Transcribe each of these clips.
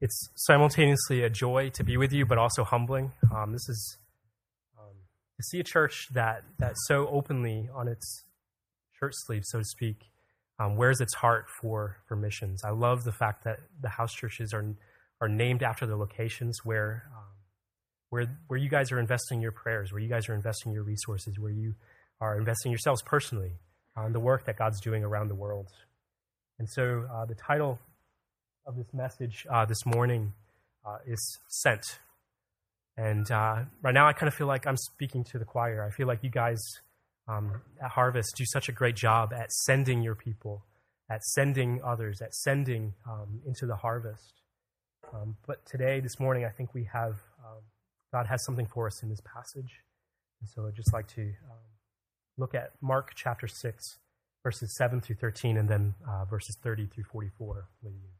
it's simultaneously a joy to be with you, but also humbling. Um, this is um, to see a church that that so openly on its shirt sleeve, so to speak, um, wears its heart for for missions. I love the fact that the house churches are are named after the locations where um, where where you guys are investing your prayers, where you guys are investing your resources, where you are investing yourselves personally on the work that God's doing around the world. And so uh, the title of this message uh, this morning uh, is Sent. And uh, right now, I kind of feel like I'm speaking to the choir. I feel like you guys um, at Harvest do such a great job at sending your people, at sending others, at sending um, into the harvest. Um, but today, this morning, I think we have, um, God has something for us in this passage. And so I'd just like to um, look at Mark chapter 6, verses 7 through 13, and then uh, verses 30 through 44 with you.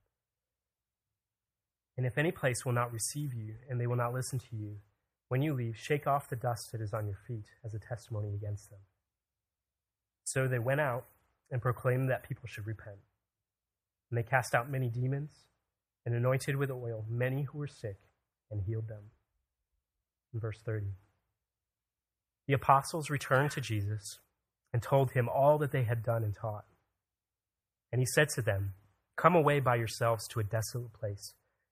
And if any place will not receive you, and they will not listen to you, when you leave, shake off the dust that is on your feet as a testimony against them. So they went out and proclaimed that people should repent. And they cast out many demons and anointed with oil many who were sick and healed them. In verse 30. The apostles returned to Jesus and told him all that they had done and taught. And he said to them, Come away by yourselves to a desolate place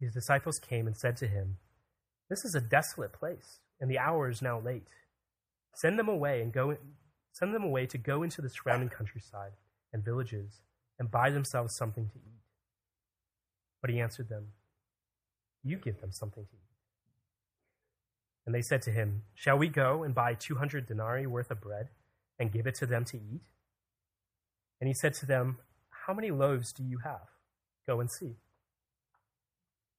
his disciples came and said to him, This is a desolate place, and the hour is now late. Send them away and go send them away to go into the surrounding countryside and villages and buy themselves something to eat. But he answered them, You give them something to eat. And they said to him, Shall we go and buy 200 denarii worth of bread and give it to them to eat? And he said to them, How many loaves do you have? Go and see.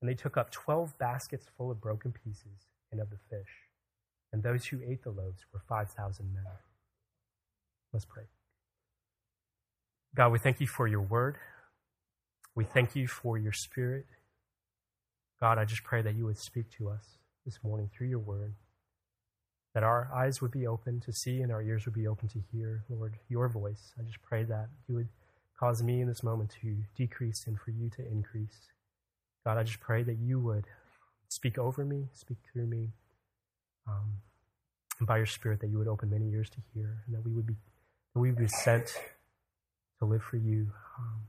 And they took up twelve baskets full of broken pieces and of the fish. And those who ate the loaves were 5,000 men. Let's pray. God, we thank you for your word. We thank you for your spirit. God, I just pray that you would speak to us this morning through your word, that our eyes would be open to see and our ears would be open to hear, Lord, your voice. I just pray that you would cause me in this moment to decrease and for you to increase. God, I just pray that you would speak over me, speak through me, um, and by your Spirit that you would open many ears to hear, and that we would be that we would be sent to live for you um,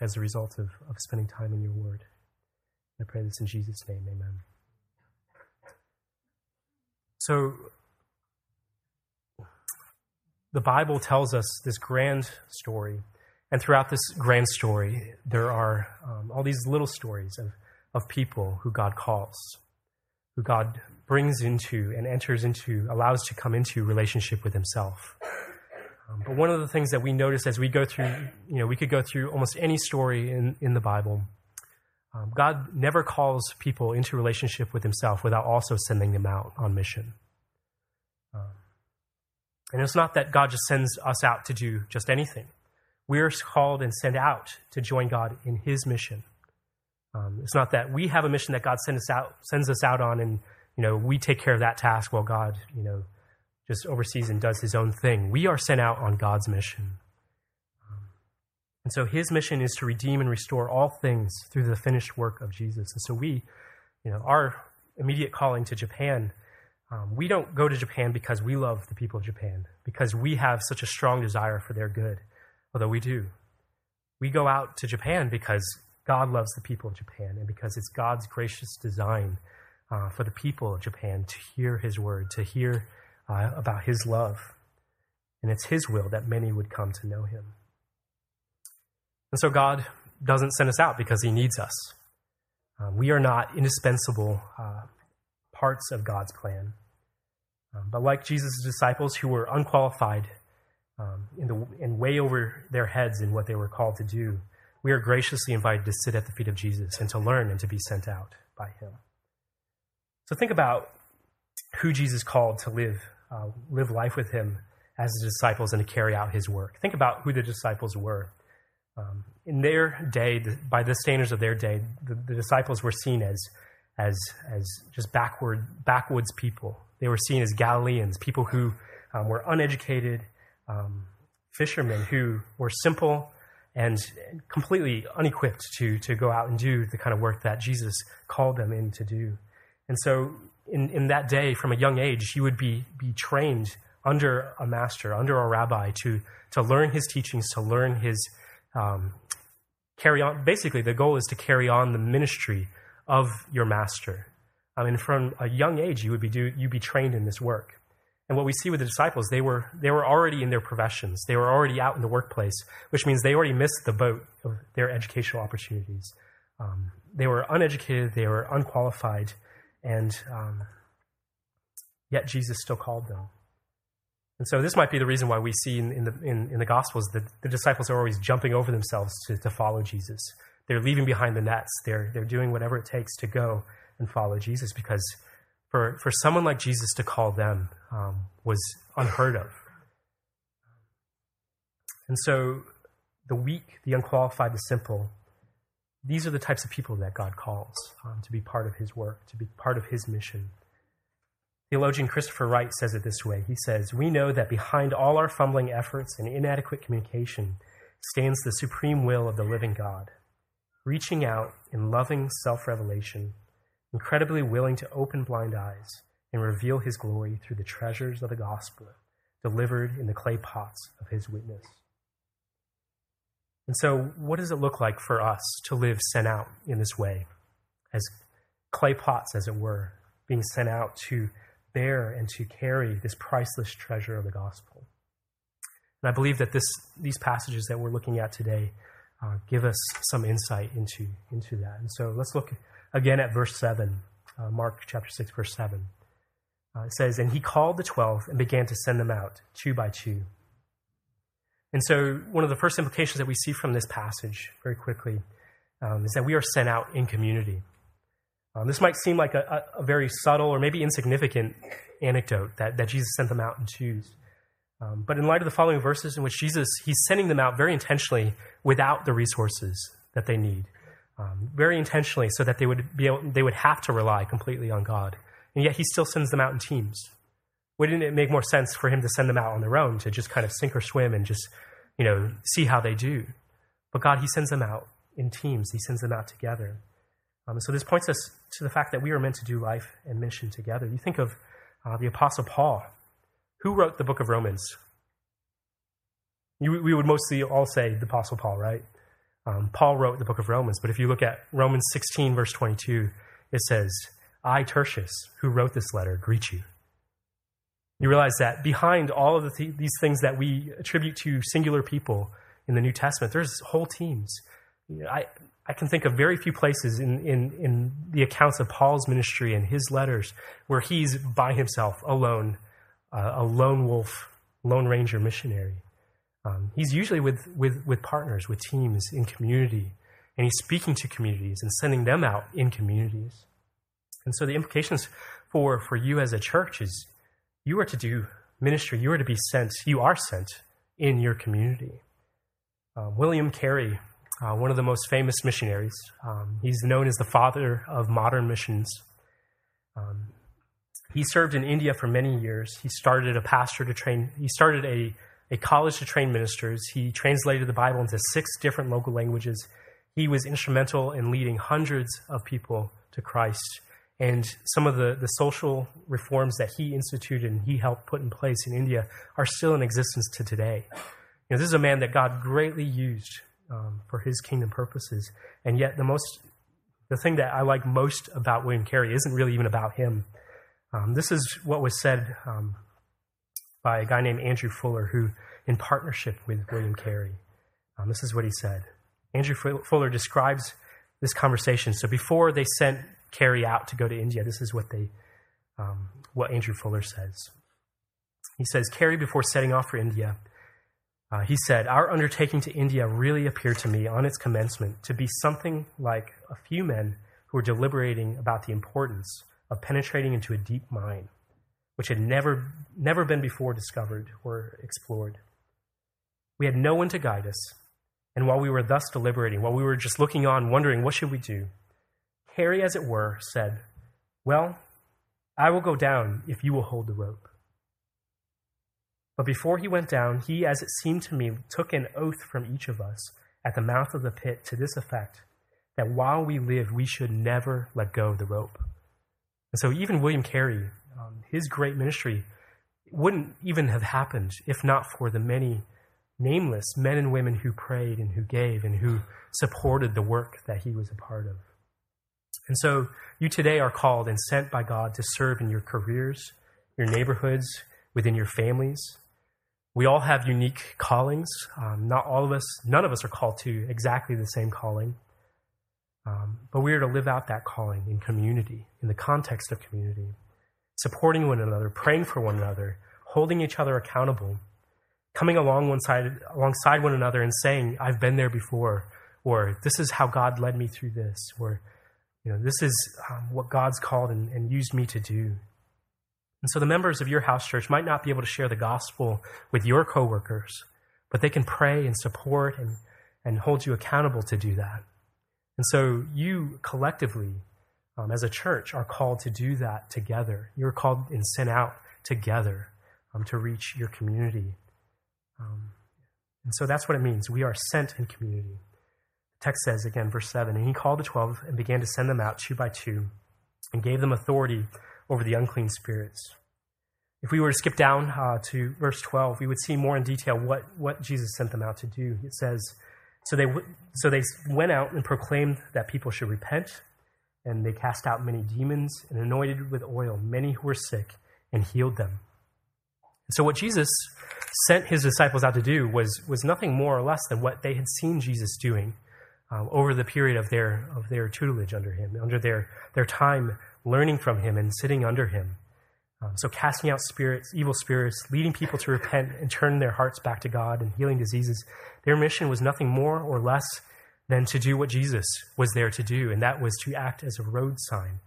as a result of, of spending time in your Word. I pray this in Jesus' name, Amen. So, the Bible tells us this grand story. And throughout this grand story, there are um, all these little stories of, of people who God calls, who God brings into and enters into, allows to come into relationship with Himself. Um, but one of the things that we notice as we go through, you know, we could go through almost any story in, in the Bible. Um, God never calls people into relationship with Himself without also sending them out on mission. Um, and it's not that God just sends us out to do just anything. We're called and sent out to join God in His mission. Um, it's not that we have a mission that God sends us out sends us out on, and you know we take care of that task while God you know just oversees and does His own thing. We are sent out on God's mission, um, and so His mission is to redeem and restore all things through the finished work of Jesus. And so we, you know, our immediate calling to Japan. Um, we don't go to Japan because we love the people of Japan, because we have such a strong desire for their good, although we do. We go out to Japan because God loves the people of Japan and because it's God's gracious design uh, for the people of Japan to hear his word, to hear uh, about his love. And it's his will that many would come to know him. And so God doesn't send us out because he needs us. Um, we are not indispensable uh, parts of God's plan. Um, but like Jesus' disciples who were unqualified um, in the, way over their heads in what they were called to do, we are graciously invited to sit at the feet of Jesus and to learn and to be sent out by him. So think about who Jesus called to live, uh, live life with him as his disciples and to carry out his work. Think about who the disciples were. Um, in their day, by the standards of their day, the, the, disciples were seen as, as, as just backward, backwoods people. They were seen as Galileans, people who um, were uneducated, um, fishermen who were simple and completely unequipped to, to go out and do the kind of work that Jesus called them in to do. And so, in, in that day, from a young age, he would be, be trained under a master, under a rabbi, to, to learn his teachings, to learn his um, carry on. Basically, the goal is to carry on the ministry of your master. I mean, from a young age, you would be, do, you'd be trained in this work. And what we see with the disciples, they were, they were already in their professions. They were already out in the workplace, which means they already missed the boat of their educational opportunities. Um, they were uneducated, they were unqualified, and um, yet Jesus still called them. And so this might be the reason why we see in, in the, in, in, the Gospels that the disciples are always jumping over themselves to, to follow Jesus. They're leaving behind the nets. They're, they're doing whatever it takes to go and follow Jesus because for, for someone like Jesus to call them um, was unheard of. And so the weak, the unqualified, the simple, these are the types of people that God calls um, to be part of his work, to be part of his mission. Theologian Christopher Wright says it this way He says, We know that behind all our fumbling efforts and inadequate communication stands the supreme will of the living God, reaching out in loving self revelation incredibly willing to open blind eyes and reveal his glory through the treasures of the gospel delivered in the clay pots of his witness. And so, what does it look like for us to live sent out in this way, as clay pots, as it were, being sent out to bear and to carry this priceless treasure of the gospel? And I believe that this, these passages that we're looking at today uh, give us some insight into, into that. And so, let's look again at verse 7, uh, Mark chapter 6, verse 7. Uh, it says, And he called the twelve and began to send them out two by two. And so, one of the first implications that we see from this passage, very quickly, um, is that we are sent out in community. Um, this might seem like a, a, very subtle or maybe insignificant anecdote that, that Jesus sent them out in twos. Um, but in light of the following verses, in which Jesus, he's sending them out very intentionally without the resources that they need um, very intentionally so that they would be able, they would have to rely completely on God. And yet he still sends them out in teams. Wouldn't it make more sense for him to send them out on their own to just kind of sink or swim and just, you know, see how they do? But God, he sends them out in teams. He sends them out together. Um, so this points us to the fact that we are meant to do life and mission together. You think of uh, the Apostle Paul. Who wrote the book of Romans? You, we would mostly all say the Apostle Paul, right? Um, Paul wrote the book of Romans, but if you look at Romans 16, verse 22, it says, I, Tertius, who wrote this letter, greet you. You realize that behind all of the th- these things that we attribute to singular people in the New Testament, there's whole teams. I, I can think of very few places in, in, in the accounts of Paul's ministry and his letters where he's by himself, alone, uh, a lone wolf, lone ranger missionary. Um, he's usually with, with, with partners, with teams in community, and he's speaking to communities and sending them out in communities. And so the implications for, for you as a church is you are to do ministry, you are to be sent, you are sent in your community. Uh, William Carey uh, one of the most famous missionaries. Um, he's known as the father of modern missions. Um, he served in India for many years. He started a pastor to train, he started a, a college to train ministers. He translated the Bible into six different local languages. He was instrumental in leading hundreds of people to Christ. And some of the, the social reforms that he instituted and he helped put in place in India are still in existence to today. You know, this is a man that God greatly used um, for his kingdom purposes. And yet, the most, the thing that I like most about William Carey isn't really even about him. Um, this is what was said um, by a guy named Andrew Fuller, who, in partnership with William Carey, um, this is what he said. Andrew Fuller describes this conversation. So before they sent Carey out to go to India, this is what they, um, what Andrew Fuller says. He says, Carey, before setting off for India, uh, he said, Our undertaking to India really appeared to me on its commencement to be something like a few men who were deliberating about the importance of penetrating into a deep mine, which had never, never been before discovered or explored. We had no one to guide us, and while we were thus deliberating, while we were just looking on, wondering what should we do, Carey, as it were, said, Well, I will go down if you will hold the rope. But before he went down, he, as it seemed to me, took an oath from each of us at the mouth of the pit to this effect that while we live, we should never let go of the rope. And so, even William Carey, um, his great ministry, wouldn't even have happened if not for the many nameless men and women who prayed and who gave and who supported the work that he was a part of. And so, you today are called and sent by God to serve in your careers, your neighborhoods, within your families, we all have unique callings. Um, not all of us, none of us are called to exactly the same calling. Um, but we are to live out that calling in community, in the context of community, supporting one another, praying for one another, holding each other accountable, coming along one side, alongside one another and saying, I've been there before, or this is how God led me through this, or you know, this is um, what God's called and, and used me to do. And so the members of your house church might not be able to share the gospel with your coworkers, but they can pray and support and, and hold you accountable to do that. And so you collectively, um, as a church, are called to do that together. You're called and sent out together um, to reach your community. Um, and so that's what it means. We are sent in community. The text says, again, verse 7 And he called the twelve and began to send them out two by two and gave them authority over the unclean spirits. If we were to skip down uh, to verse 12, we would see more in detail what, what Jesus sent them out to do. It says, so they, so they went out and proclaimed that people should repent, and they cast out many demons and anointed with oil many who were sick and healed them. And so, what Jesus sent his disciples out to do was, was nothing more or less than what they had seen Jesus doing uh, over the period of their, of their tutelage under him, under their, their time learning from him and sitting under him. Um, so, casting out spirits, evil spirits, leading people to repent and turn their hearts back to God and healing diseases. Their mission was nothing more or less than to do what Jesus was there to do, and that was to act as a road sign,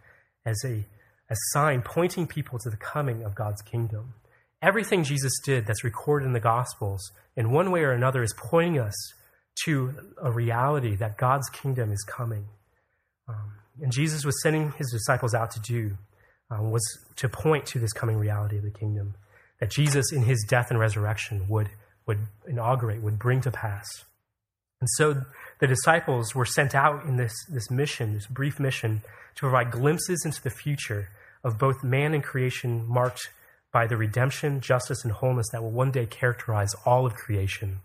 as a, a sign pointing people to the coming of God's kingdom. Everything Jesus did that's recorded in the Gospels, in one way or another, is pointing us to a reality that God's kingdom is coming. Um, and Jesus was sending his disciples out to do um, was to point to this coming reality of the kingdom that Jesus, in his death and resurrection, would, would inaugurate, would bring to pass. And so the disciples were sent out in this, this mission, this brief mission, to provide glimpses into the future of both man and creation marked by the redemption, justice, and wholeness that will one day characterize all of creation.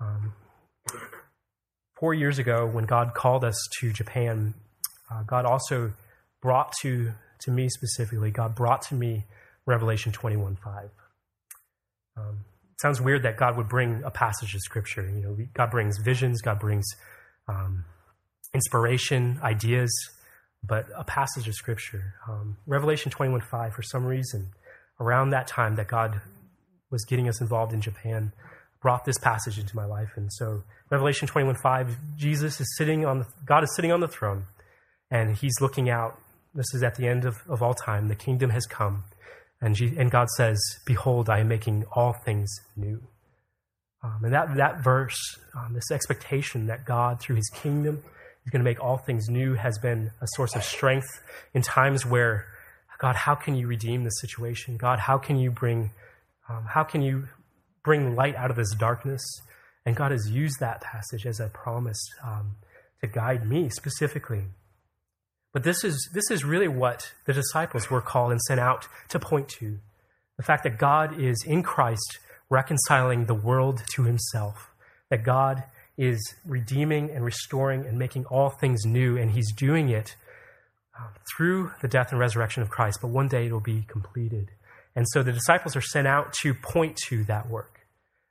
Um, four years ago, when God called us to Japan, uh, God also brought to, to me specifically, God brought to me Revelation 21 5. Um, sounds weird that God would bring a passage of Scripture. You know, God brings visions, God brings um, inspiration, ideas, but a passage of Scripture. Um, Revelation 21 5, for some reason, around that time that God was getting us involved in Japan, brought this passage into my life. And so, Revelation 21 5, Jesus is sitting on the, God is sitting on the throne and he's looking out. This is at the end of, of all time. The kingdom has come. And, and God says, Behold, I am making all things new. Um, and that, that verse, um, this expectation that God, through his kingdom, is going to make all things new, has been a source of strength in times where, God, how can you redeem this situation? God, how can you bring, um, how can you bring light out of this darkness? And God has used that passage as a promise um, to guide me specifically. But this is, this is really what the disciples were called and sent out to point to the fact that God is in Christ reconciling the world to himself, that God is redeeming and restoring and making all things new, and he's doing it uh, through the death and resurrection of Christ, but one day it will be completed. And so the disciples are sent out to point to that work.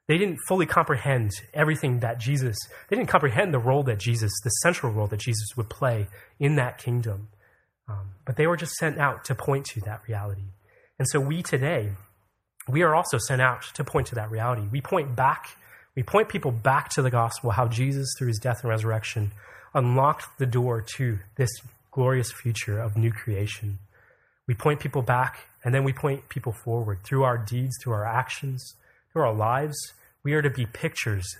They didn't fully comprehend everything that Jesus, they didn't comprehend the role that Jesus, the central role that Jesus would play in that kingdom. Um, but they were just sent out to point to that reality. And so we today, we are also sent out to point to that reality. We point back, we point people back to the gospel, how Jesus, through his death and resurrection, unlocked the door to this glorious future of new creation. We point people back, and then we point people forward through our deeds, through our actions, through our lives. We are to be pictures,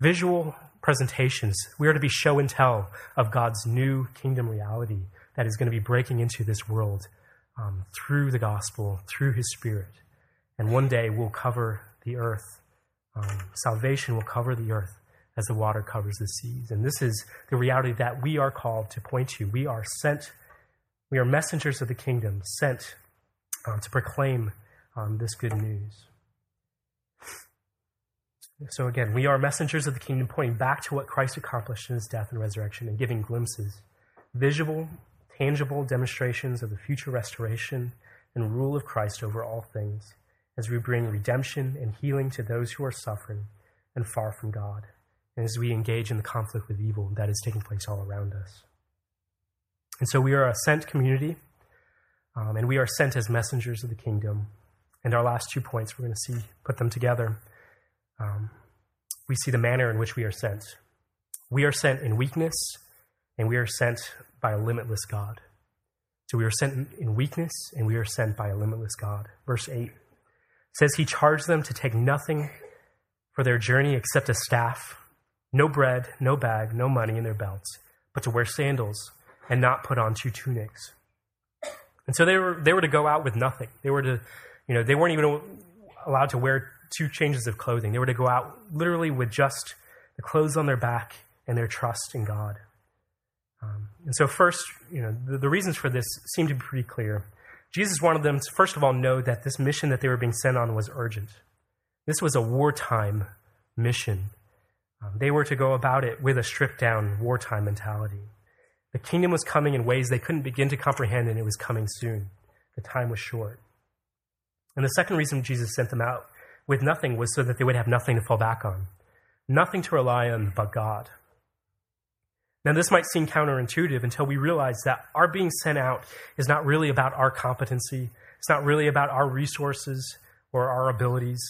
visual presentations. We are to be show and tell of God's new kingdom reality that is going to be breaking into this world um, through the gospel, through his spirit. And one day we'll cover the earth. Um, salvation will cover the earth as the water covers the seas. And this is the reality that we are called to point to. We are sent, we are messengers of the kingdom, sent um, to proclaim um, this good news. So again, we are messengers of the kingdom, pointing back to what Christ accomplished in his death and resurrection and giving glimpses, visible tangible demonstrations of the future restoration and rule of Christ over all things as we bring redemption and healing to those who are suffering and far from God, and as we engage in the conflict with evil that is taking place all around us. And so we are a sent community, um, and we are sent as messengers of the kingdom. And our last two points, we're going to see, put them together. Um, we see the manner in which we are sent. We are sent in weakness, and we are sent by a limitless God. So we are sent in weakness and we are sent by a limitless God. Verse 8 says, He charged them to take nothing for their journey except a staff, no bread, no bag, no money in their belts, but to wear sandals and not put on two tunics. And so they were, they were to go out with nothing. They were to, you know, they weren't even allowed to wear two changes of clothing. They were to go out literally with just the clothes on their back and their trust in God. Um, and so, first, you know, the, the, reasons for this seem to be pretty clear. Jesus wanted them to, first of all, know that this mission that they were being sent on was urgent. This was a wartime mission. Um, they were to go about it with a stripped down wartime mentality. The kingdom was coming in ways they couldn't begin to comprehend, and it was coming soon. The time was short. And the second reason Jesus sent them out with nothing was so that they would have nothing to fall back on, nothing to rely on but God. Now, this might seem counterintuitive until we realize that our being sent out is not really about our competency. It's not really about our resources or our abilities.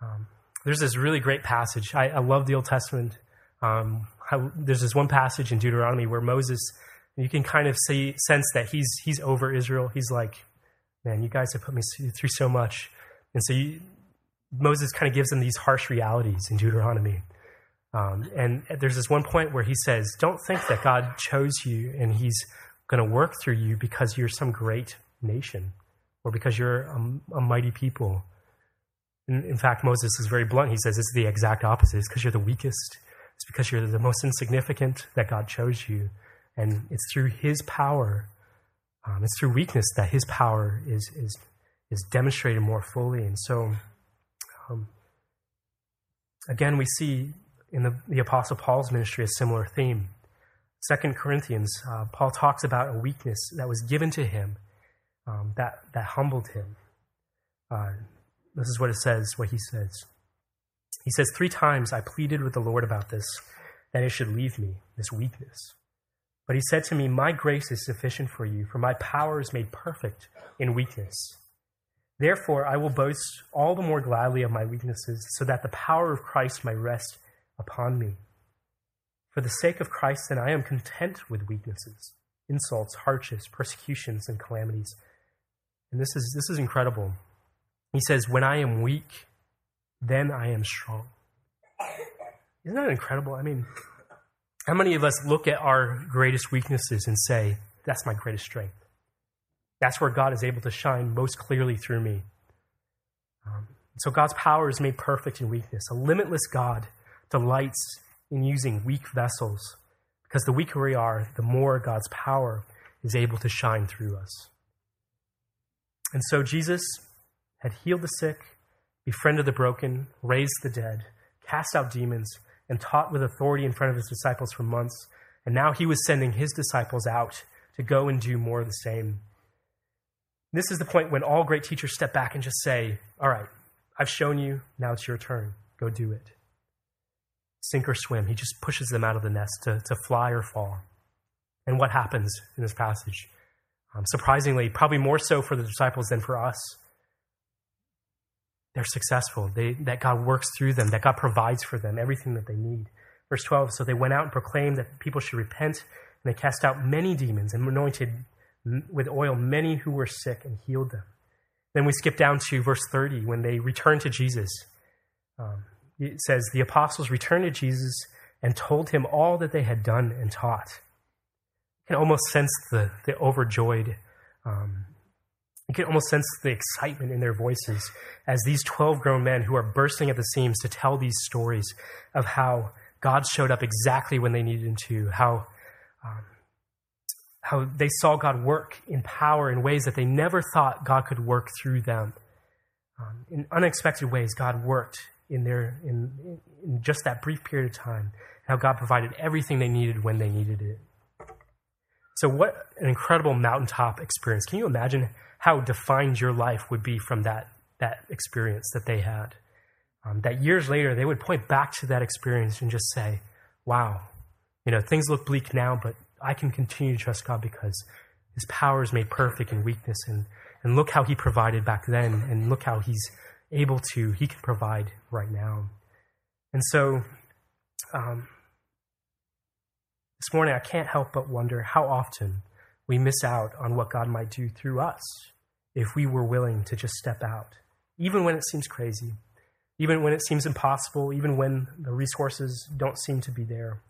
Um, there's this really great passage. I, I love the Old Testament. Um, I, there's this one passage in Deuteronomy where Moses, you can kind of see, sense that he's, he's over Israel. He's like, man, you guys have put me through so much. And so you, Moses kind of gives them these harsh realities in Deuteronomy. Um, and there's this one point where he says, Don't think that God chose you and he's going to work through you because you're some great nation or because you're a, a mighty people. In, in, fact, Moses is very blunt. He says it's the exact opposite. It's because you're the weakest, it's because you're the most insignificant that God chose you. And it's through his power, um, it's through weakness that his power is, is, is demonstrated more fully. And so, um, again, we see in the, the Apostle Paul's ministry a similar theme. Second Corinthians, uh, Paul talks about a weakness that was given to him um, that, that humbled him. Uh, this is what it says, what he says. He says, Three times I pleaded with the Lord about this, that it should leave me, this weakness. But he said to me, My grace is sufficient for you, for my power is made perfect in weakness. Therefore, I will boast all the more gladly of my weaknesses, so that the power of Christ may rest upon me. For the sake of Christ, then, I am content with weaknesses, insults, hardships, persecutions, and calamities. And this is, this is incredible. He says, When I am weak, then I am strong. Isn't that incredible? I mean, how many of us look at our greatest weaknesses and say, that's my greatest strength? That's where God is able to shine most clearly through me. Um, so God's power is made perfect in weakness. A limitless God delights in using weak vessels because the weaker we are, the more God's power is able to shine through us. And so Jesus had healed the sick, befriended the broken, raised the dead, cast out demons, and taught with authority in front of his disciples for months. And now he was sending his disciples out to go and do more of the same. This is the point when all great teachers step back and just say, All right, I've shown you, now it's your turn. Go do it. Sink or swim. He just pushes them out of the nest to, to fly or fall. And what happens in this passage? Um, surprisingly, probably more so for the disciples than for us. They're successful. They, that God works through them, that God provides for them everything that they need. Verse 12 So they went out and proclaimed that people should repent, and they cast out many demons and anointed with oil many who were sick and healed them. Then we skip down to verse 30 when they returned to Jesus. Um, it says, The apostles returned to Jesus and told him all that they had done and taught You can almost sense the, the overjoyed, um, you can almost sense the excitement in their voices as these 12 grown men who are bursting at the seams to tell these stories of how God showed up exactly when they needed him to, how, um, how they saw God work in power in ways that they never thought God could work through them. Um, in unexpected ways, God worked in, their, in, in just that brief period of time, how God provided everything they needed when they needed it. So, what an incredible mountaintop experience. Can you imagine how defined your life would be from that, that experience that they had? Um, that years later, they would point back to that experience and just say, wow, you know, things look bleak now, but I can continue to trust God because His power is made perfect in weakness. And, and look how He provided back then, and look how He's able to, He can provide right now. And so, um, this morning, I can't help but wonder how often we miss out on what God might do through us if we were willing to just step out, even when it seems crazy, even when it seems impossible, even when the resources don't seem to be there.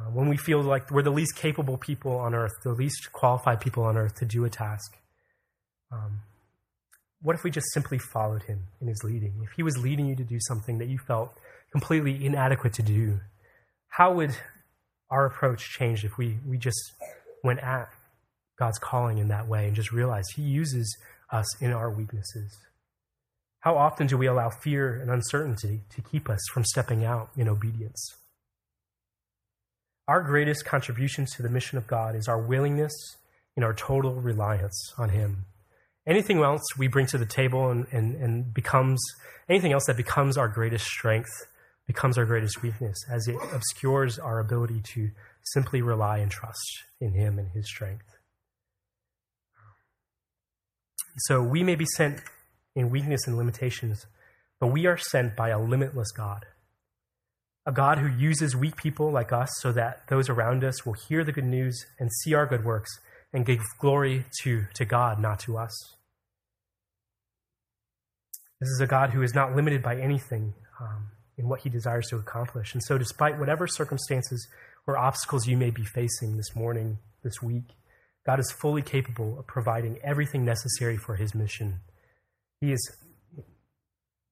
Uh, when we feel like we're the least capable people on earth, the least qualified people on earth to do a task. Um, what if we just simply followed him in his leading? If he was leading you to do something that you felt completely inadequate to do, how would our approach change if we, we just went at God's calling in that way and just realized He uses us in our weaknesses. How often do we allow fear and uncertainty to keep us from stepping out in obedience? Our greatest contributions to the mission of God is our willingness and our total reliance on Him. Anything else we bring to the table and, and, and becomes anything else that becomes our greatest strength becomes our greatest weakness as it obscures our ability to simply rely and trust in Him and His strength. So we may be sent in weakness and limitations, but we are sent by a limitless God. A God who uses weak people like us so that those around us will hear the good news and see our good works and give glory to, to God, not to us. This is a God who is not limited by anything. Um, in what he desires to accomplish. And so, despite whatever circumstances or obstacles you may be facing this morning, this week, God is fully capable of providing everything necessary for his mission. He is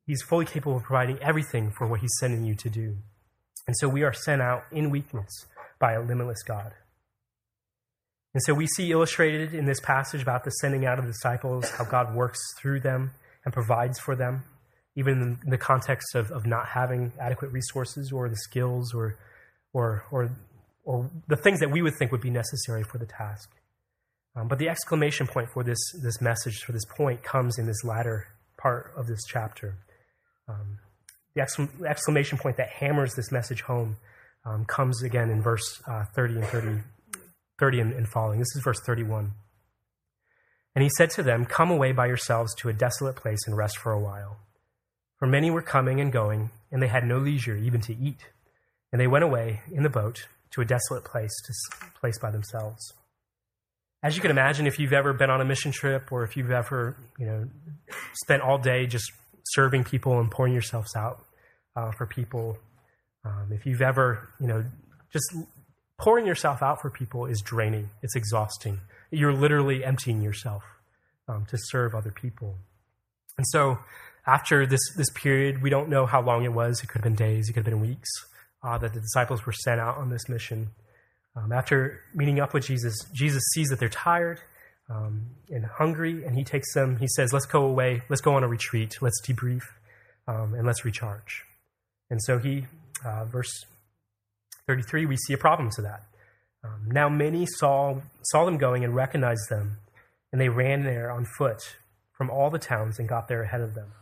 He's fully capable of providing everything for what he's sending you to do. And so we are sent out in weakness by a limitless God. And so we see illustrated in this passage about the sending out of the disciples how God works through them and provides for them even in the context of, of not having adequate resources or the skills or, or, or, or the things that we would think would be necessary for the task. Um, but the exclamation point for this, this message, for this point, comes in this latter part of this chapter. Um, the exclamation point that hammers this message home um, comes again in verse uh, 30 and 30, 30 and, and following. This is verse 31. And he said to them, Come away by yourselves to a desolate place and rest for a while. For many were coming and going, and they had no leisure even to eat. And they went away in the boat to a desolate place to place by themselves. As you can imagine, if you've ever been on a mission trip or if you've ever, you know, spent all day just serving people and pouring yourselves out uh, for people, Um, if you've ever, you know, just pouring yourself out for people is draining, it's exhausting. You're literally emptying yourself um, to serve other people. And so, after this, this period, we don't know how long it was. It could have been days, it could have been weeks uh, that the disciples were sent out on this mission. Um, after meeting up with Jesus, Jesus sees that they're tired um, and hungry, and he takes them, he says, Let's go away, let's go on a retreat, let's debrief, um, and let's recharge. And so he, uh, verse 33, we see a problem to that. Um, now many saw, saw them going and recognized them, and they ran there on foot from all the towns and got there ahead of them.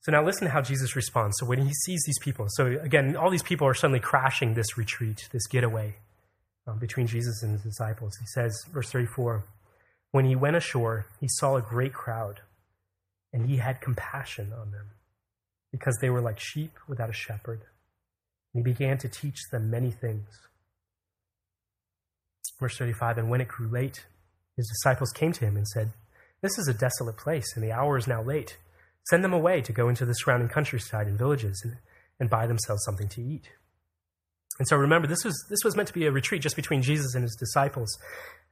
So now listen to how Jesus responds. So when he sees these people, so again, all these people are suddenly crashing this retreat, this getaway um, between Jesus and his disciples. He says, verse 34, when he went ashore, he saw a great crowd, and he had compassion on them, because they were like sheep without a shepherd. And he began to teach them many things. Verse 35, and when it grew late, his disciples came to him and said, This is a desolate place, and the hour is now late. Send them away to go into the surrounding countryside and villages and, and buy themselves something to eat. And so remember, this was, this was meant to be a retreat just between Jesus and his disciples.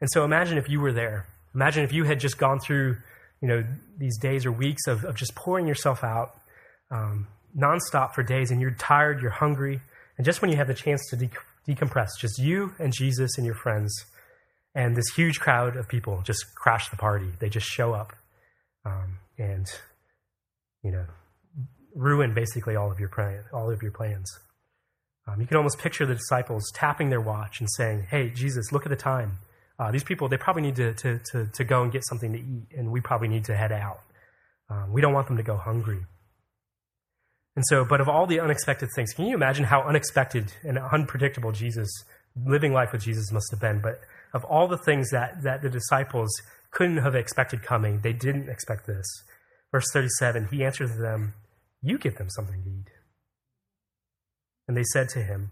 And so imagine if you were there. Imagine if you had just gone through, you know, these days or weeks of, of just pouring yourself out um, nonstop for days, and you're tired, you're hungry, and just when you have the chance to de- decompress, just you and Jesus and your friends, and this huge crowd of people just crash the party. They just show up, um, and you know, ruin basically all of your plan, all of your plans. Um, you can almost picture the disciples tapping their watch and saying, "Hey, Jesus, look at the time. Uh, these people, they probably need to, to, to, to, go and get something to eat, and we probably need to head out. Um, we don't want them to go hungry." And so, but of all the unexpected things, can you imagine how unexpected and unpredictable Jesus, living life with Jesus, must have been? But of all the things that, that the disciples couldn't have expected coming, they didn't expect this. Verse 37 He answered them, You give them something to eat. And they said to him,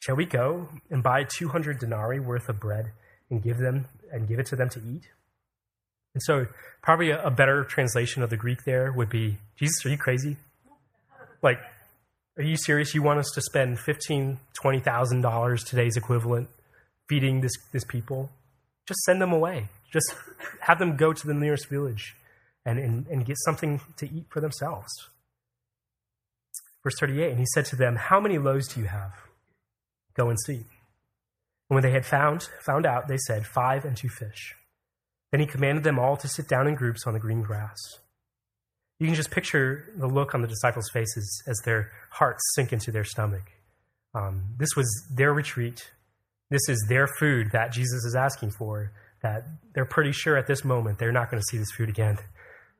Shall we go and buy 200 denarii worth of bread and give them and give it to them to eat? And so, probably a, a better translation of the Greek there would be, Jesus, are you crazy? Like, are you serious? You want us to spend fifteen, twenty thousand dollars today's equivalent feeding this this people? Just send them away. Just have them go to the nearest village and, and, and get something to eat for themselves. Verse 38, and he said to them, How many loaves do you have? Go and see. And when they had found, found out, they said, Five and two fish. Then he commanded them all to sit down in groups on the green grass. You can just picture the look on the disciples' faces as their hearts sink into their stomach. Um, this was their retreat. This is their food that Jesus is asking for, that they're pretty sure at this moment they're not going to see this food again.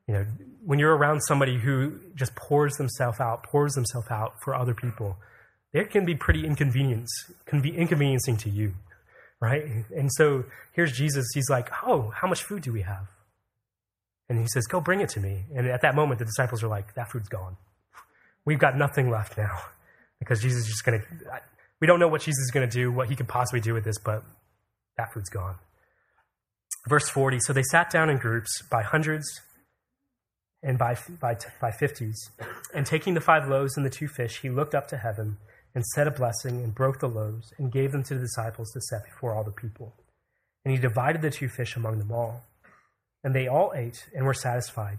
You know, when you're around somebody who just pours themselves out, pours themselves out for other people, it can be pretty inconvenience, can be inconveniencing to you, right? And so here's Jesus. He's like, "Oh, how much food do we have?" And he says, Go bring it to me. And at that moment, the disciples are like, That food's gone. We've got nothing left now. Because Jesus is just going to, we don't know what Jesus is going to do, what he could possibly do with this, but that food's gone. Verse 40 So they sat down in groups by hundreds and by, by, by fifties. And taking the five loaves and the two fish, he looked up to heaven and said a blessing and broke the loaves and gave them to the disciples to set before all the people. And he divided the two fish among them all. And they all ate and were satisfied.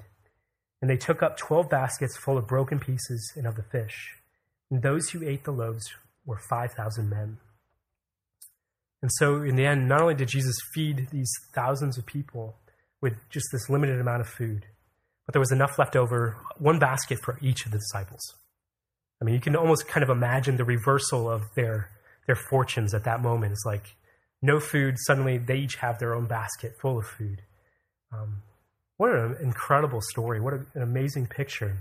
And they took up twelve baskets full of broken pieces and of the fish. And those who ate the loaves were 5,000 men. And so, in the end, not only did Jesus feed these thousands of people with just this limited amount of food, but there was enough left over, one basket for each of the disciples. I mean, you can almost kind of imagine the reversal of their, their fortunes at that moment. It's like no food, suddenly they each have their own basket full of food. Um, what an incredible story. What an amazing picture.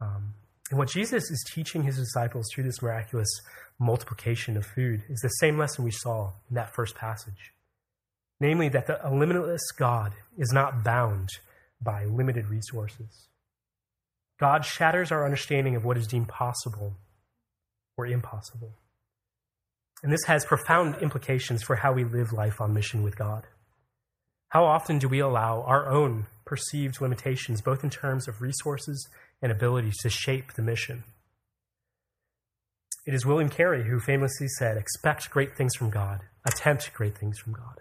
Um, and what Jesus is teaching his disciples through this miraculous multiplication of food is the same lesson we saw in that first passage. Namely, that the limitless God is not bound by limited resources. God shatters our understanding of what is deemed possible or impossible. And this has profound implications for how we live life on mission with God. How often do we allow our own perceived limitations, both in terms of resources and abilities, to shape the mission? It is William Carey who famously said, Expect great things from God, attempt great things from God.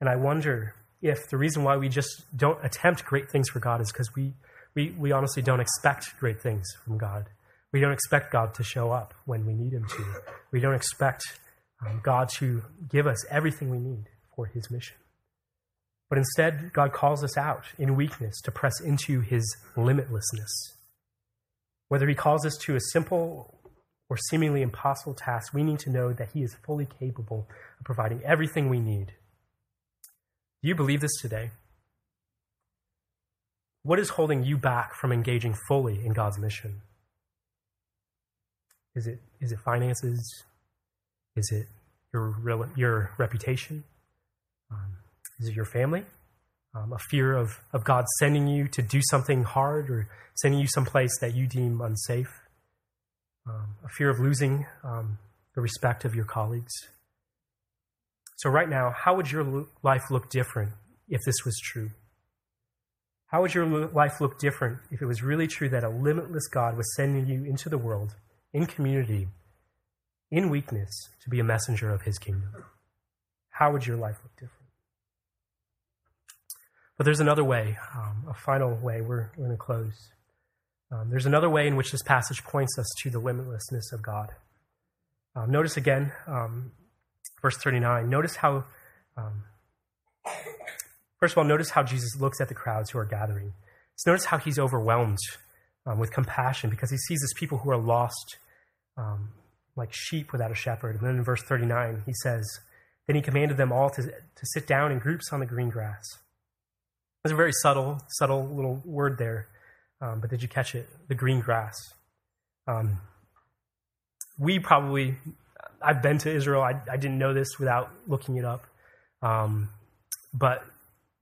And I wonder if the reason why we just don't attempt great things for God is because we, we, we honestly don't expect great things from God. We don't expect God to show up when we need Him to. We don't expect um, God to give us everything we need for His mission. But instead, God calls us out in weakness to press into His limitlessness. Whether He calls us to a simple or seemingly impossible task, we need to know that He is fully capable of providing everything we need. Do you believe this today? What is holding you back from engaging fully in God's mission? Is it, is it finances? Is it your, your reputation? Um, is it your family? Um, a fear of, of God sending you to do something hard or sending you someplace that you deem unsafe? Um, a fear of losing um, the respect of your colleagues? So, right now, how would your life look different if this was true? How would your life look different if it was really true that a limitless God was sending you into the world, in community, in weakness, to be a messenger of his kingdom? How would your life look different? But there's another way, um, a final way. We're, going to close. Um, there's another way in which this passage points us to the limitlessness of God. Um, notice again, um, verse 39. Notice how, um, first of all, notice how Jesus looks at the crowds who are gathering. So notice how he's overwhelmed um, with compassion because he sees these people who are lost like sheep without a shepherd. And then in verse 39, he says, Then he commanded them all to, to sit down in groups on the green grass. There's a very subtle, subtle little word there. Um, but did you catch it? The green grass. Um, we probably, I've been to Israel. I, I, didn't know this without looking it up. Um, but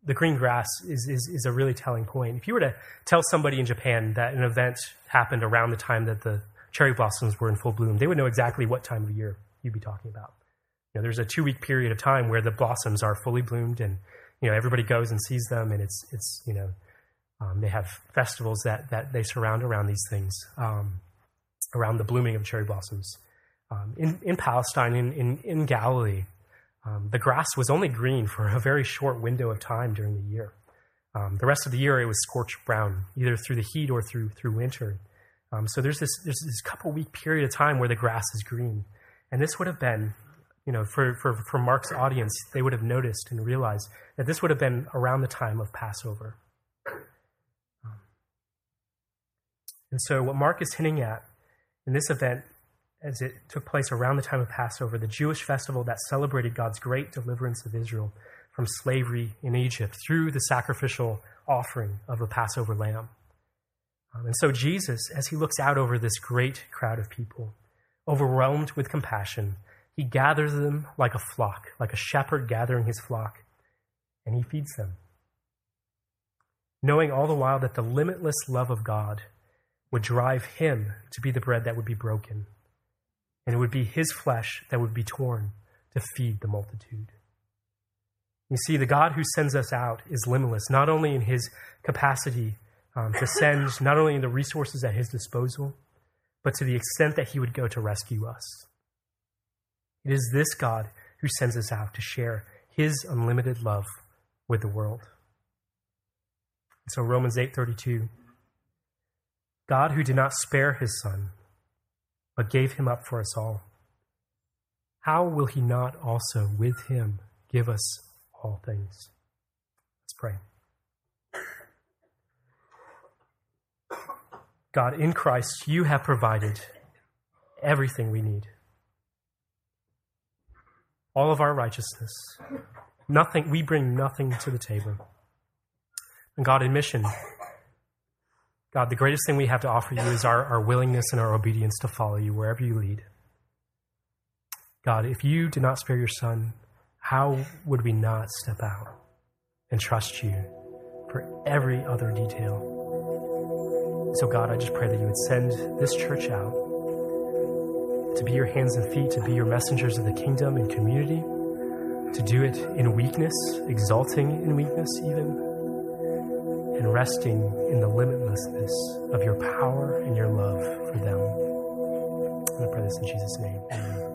the green grass is, is, is a really telling point. If you were to tell somebody in Japan that an event happened around the time that the cherry blossoms were in full bloom, they would know exactly what time of year you'd be talking about. You know, there's a two week period of time where the blossoms are fully bloomed and you know, everybody goes and sees them, and it's it's you know, um, they have festivals that that they surround around these things, um, around the blooming of cherry blossoms. Um, in in Palestine, in in, in Galilee, um, the grass was only green for a very short window of time during the year. Um, the rest of the year, it was scorched brown, either through the heat or through through winter. Um, so there's this there's this couple week period of time where the grass is green, and this would have been you know, for, for, for Mark's audience, they would have noticed and realized that this would have been around the time of Passover. Um, and so, what Mark is hinting at in this event, as it took place around the time of Passover, the Jewish festival that celebrated God's great deliverance of Israel from slavery in Egypt through the sacrificial offering of the Passover lamb. Um, and so, Jesus, as he looks out over this great crowd of people, overwhelmed with compassion, he gathers them like a flock, like a shepherd gathering his flock, and he feeds them. Knowing all the while that the limitless love of God would drive him to be the bread that would be broken, and it would be his flesh that would be torn to feed the multitude. You see, the God who sends us out is limitless, not only in his capacity um, to send, not only in the resources at his disposal, but to the extent that he would go to rescue us. It is this God who sends us out to share his unlimited love with the world. So Romans 8:32 God who did not spare his son but gave him up for us all how will he not also with him give us all things Let's pray God in Christ you have provided everything we need all of our righteousness. Nothing, we bring nothing to the table. And God, in mission, God, the greatest thing we have to offer you is our, our willingness and our obedience to follow you wherever you lead. God, if you did not spare your son, how would we not step out and trust you for every other detail? So, God, I just pray that you would send this church out to be your hands and feet, to be your messengers of the kingdom and community, to do it in weakness, exalting in weakness even, and resting in the limitlessness of your power and your love for them. And I pray this in Jesus' name. Amen.